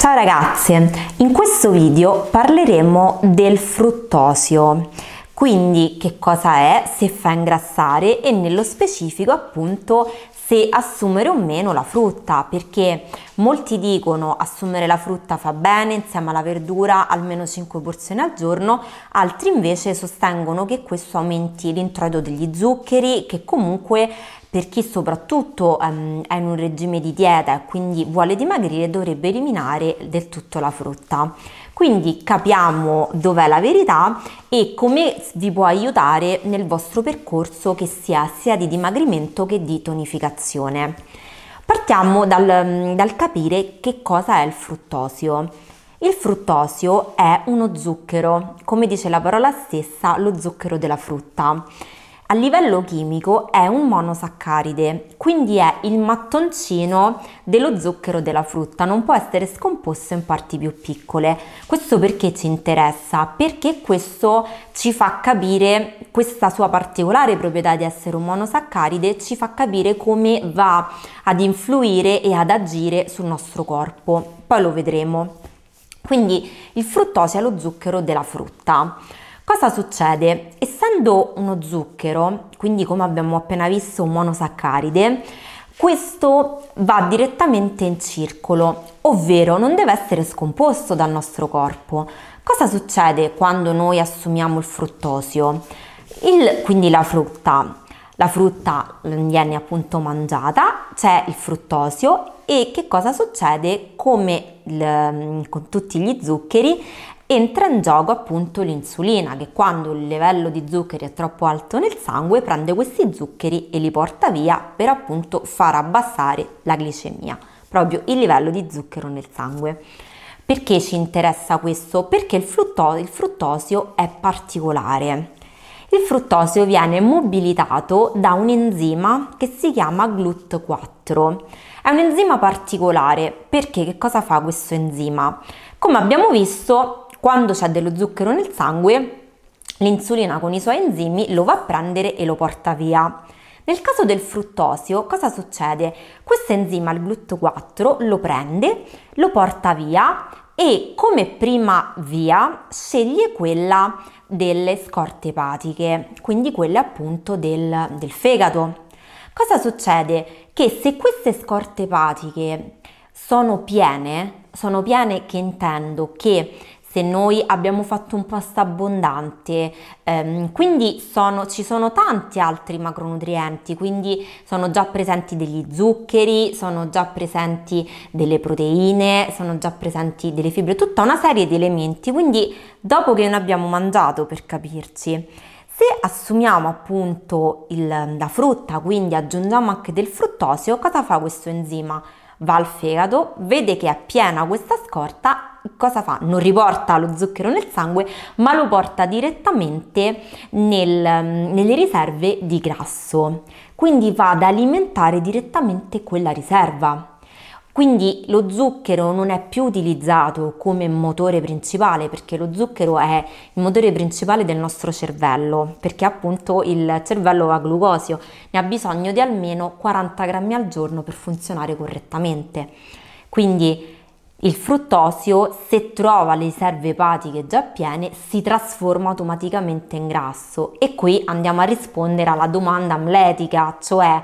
Ciao ragazze, in questo video parleremo del fruttosio, quindi che cosa è, se fa ingrassare e nello specifico appunto se assumere o meno la frutta, perché molti dicono assumere la frutta fa bene insieme alla verdura almeno 5 porzioni al giorno, altri invece sostengono che questo aumenti l'introito degli zuccheri, che comunque per chi soprattutto um, è in un regime di dieta e quindi vuole dimagrire dovrebbe eliminare del tutto la frutta. Quindi capiamo dov'è la verità e come vi può aiutare nel vostro percorso che sia sia di dimagrimento che di tonificazione. Partiamo dal, dal capire che cosa è il fruttosio. Il fruttosio è uno zucchero, come dice la parola stessa, lo zucchero della frutta. A livello chimico è un monosaccaride, quindi è il mattoncino dello zucchero della frutta, non può essere scomposto in parti più piccole. Questo perché ci interessa? Perché questo ci fa capire questa sua particolare proprietà di essere un monosaccaride, ci fa capire come va ad influire e ad agire sul nostro corpo. Poi lo vedremo. Quindi il fruttosio è lo zucchero della frutta. Cosa succede? Essendo uno zucchero, quindi come abbiamo appena visto un monosaccaride, questo va direttamente in circolo, ovvero non deve essere scomposto dal nostro corpo. Cosa succede quando noi assumiamo il fruttosio? Il, quindi la frutta. La frutta viene appunto mangiata, c'è il fruttosio e che cosa succede? Come il, con tutti gli zuccheri entra in gioco appunto l'insulina che quando il livello di zuccheri è troppo alto nel sangue prende questi zuccheri e li porta via per appunto far abbassare la glicemia, proprio il livello di zucchero nel sangue. Perché ci interessa questo? Perché il, frutto, il fruttosio è particolare. Il fruttosio viene mobilitato da un enzima che si chiama GLUT4. È un enzima particolare perché che cosa fa questo enzima? Come abbiamo visto, quando c'è dello zucchero nel sangue, l'insulina con i suoi enzimi lo va a prendere e lo porta via. Nel caso del fruttosio, cosa succede? Questo enzima, il GLUT4, lo prende, lo porta via e come prima via sceglie quella delle scorte epatiche, quindi quelle appunto del, del fegato. Cosa succede? Che se queste scorte epatiche sono piene, sono piene che intendo che se noi abbiamo fatto un pasto abbondante, ehm, quindi sono, ci sono tanti altri macronutrienti, quindi sono già presenti degli zuccheri, sono già presenti delle proteine, sono già presenti delle fibre, tutta una serie di elementi, quindi dopo che noi abbiamo mangiato per capirci, se assumiamo appunto il, la frutta, quindi aggiungiamo anche del fruttosio, cosa fa questo enzima? Va al fegato, vede che è piena questa scorta cosa fa? Non riporta lo zucchero nel sangue, ma lo porta direttamente nel, nelle riserve di grasso. Quindi va ad alimentare direttamente quella riserva. Quindi lo zucchero non è più utilizzato come motore principale perché lo zucchero è il motore principale del nostro cervello perché appunto il cervello va a glucosio, ne ha bisogno di almeno 40 grammi al giorno per funzionare correttamente. Quindi il fruttosio, se trova le riserve epatiche già piene, si trasforma automaticamente in grasso e qui andiamo a rispondere alla domanda amletica, cioè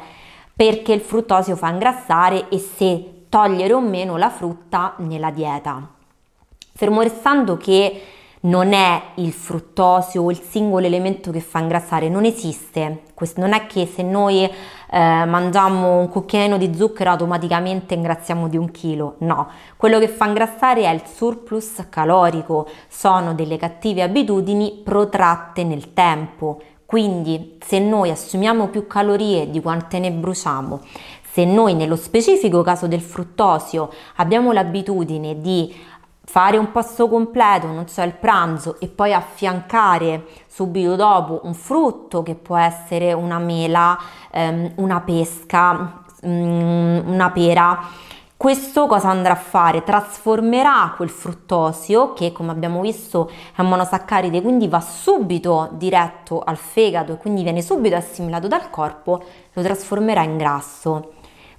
perché il fruttosio fa ingrassare e se togliere o meno la frutta nella dieta. Fermo restando che non è il fruttosio o il singolo elemento che fa ingrassare, non esiste. Questo non è che se noi eh, mangiamo un cucchiaino di zucchero automaticamente ingrassiamo di un chilo, no. Quello che fa ingrassare è il surplus calorico, sono delle cattive abitudini protratte nel tempo. Quindi se noi assumiamo più calorie di quante ne bruciamo, se noi nello specifico caso del fruttosio abbiamo l'abitudine di fare un pasto completo, non so, il pranzo e poi affiancare subito dopo un frutto che può essere una mela, ehm, una pesca, um, una pera. Questo cosa andrà a fare? Trasformerà quel fruttosio che come abbiamo visto è un monosaccaride, quindi va subito diretto al fegato e quindi viene subito assimilato dal corpo, lo trasformerà in grasso.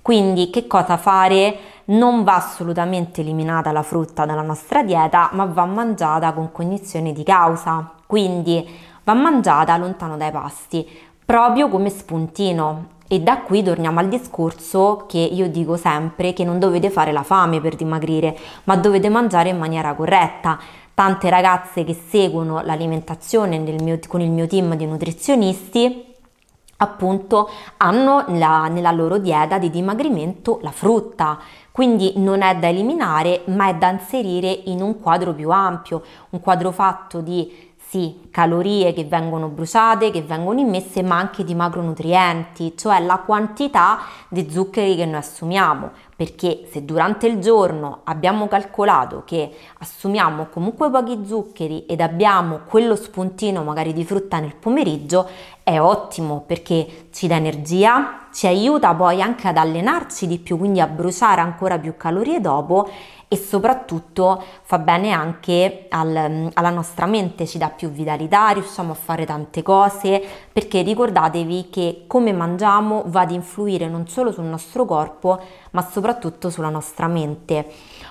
Quindi che cosa fare? Non va assolutamente eliminata la frutta dalla nostra dieta, ma va mangiata con cognizione di causa. Quindi va mangiata lontano dai pasti, proprio come spuntino. E da qui torniamo al discorso che io dico sempre che non dovete fare la fame per dimagrire, ma dovete mangiare in maniera corretta. Tante ragazze che seguono l'alimentazione mio, con il mio team di nutrizionisti appunto hanno la, nella loro dieta di dimagrimento la frutta, quindi non è da eliminare ma è da inserire in un quadro più ampio, un quadro fatto di sì, calorie che vengono bruciate, che vengono immesse, ma anche di macronutrienti, cioè la quantità di zuccheri che noi assumiamo, perché se durante il giorno abbiamo calcolato che assumiamo comunque pochi zuccheri ed abbiamo quello spuntino magari di frutta nel pomeriggio, è ottimo perché ci dà energia, ci aiuta poi anche ad allenarci di più, quindi a bruciare ancora più calorie dopo e soprattutto fa bene anche al, alla nostra mente, ci dà più vitalità, riusciamo a fare tante cose, perché ricordatevi che come mangiamo va ad influire non solo sul nostro corpo, ma soprattutto sulla nostra mente.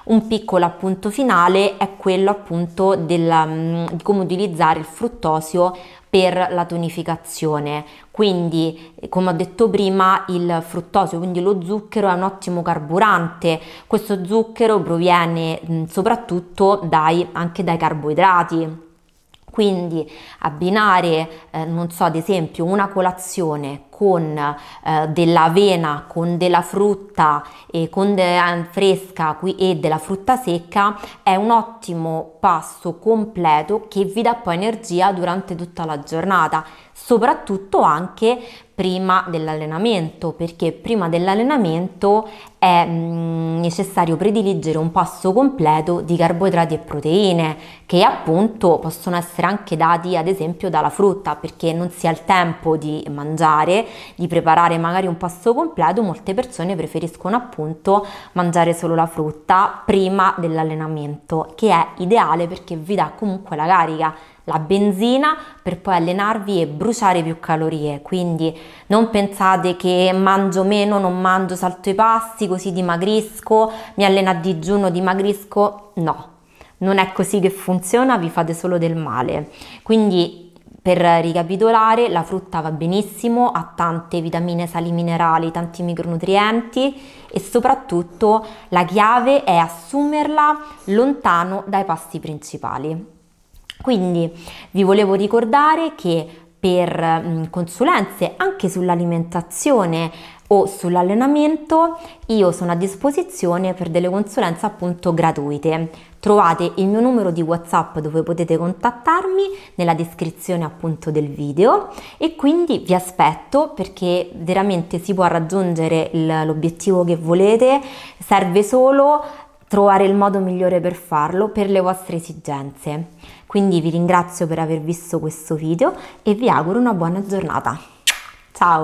Un piccolo appunto finale è quello appunto del, di come utilizzare il fruttosio per la tonificazione. Quindi, come ho detto prima, il fruttosio, quindi lo zucchero, è un ottimo carburante. Questo zucchero proviene mh, soprattutto dai, anche dai carboidrati. Quindi abbinare, eh, non so, ad esempio una colazione con eh, dell'avena, con della frutta e con de- fresca qui, e della frutta secca è un ottimo pasto completo che vi dà poi energia durante tutta la giornata, soprattutto anche prima dell'allenamento, perché prima dell'allenamento è mm, necessario prediligere un pasto completo di carboidrati e proteine, che appunto possono essere anche dati ad esempio dalla frutta, perché non si ha il tempo di mangiare, di preparare magari un pasto completo, molte persone preferiscono appunto mangiare solo la frutta prima dell'allenamento, che è ideale perché vi dà comunque la carica la benzina per poi allenarvi e bruciare più calorie. Quindi non pensate che mangio meno, non mangio, salto i passi, così dimagrisco, mi alleno a digiuno, dimagrisco. No, non è così che funziona, vi fate solo del male. Quindi per ricapitolare, la frutta va benissimo, ha tante vitamine, sali minerali, tanti micronutrienti e soprattutto la chiave è assumerla lontano dai pasti principali. Quindi vi volevo ricordare che per mm, consulenze anche sull'alimentazione o sull'allenamento io sono a disposizione per delle consulenze appunto gratuite. Trovate il mio numero di WhatsApp dove potete contattarmi nella descrizione appunto del video e quindi vi aspetto perché veramente si può raggiungere l'obiettivo che volete, serve solo trovare il modo migliore per farlo per le vostre esigenze. Quindi vi ringrazio per aver visto questo video e vi auguro una buona giornata. Ciao!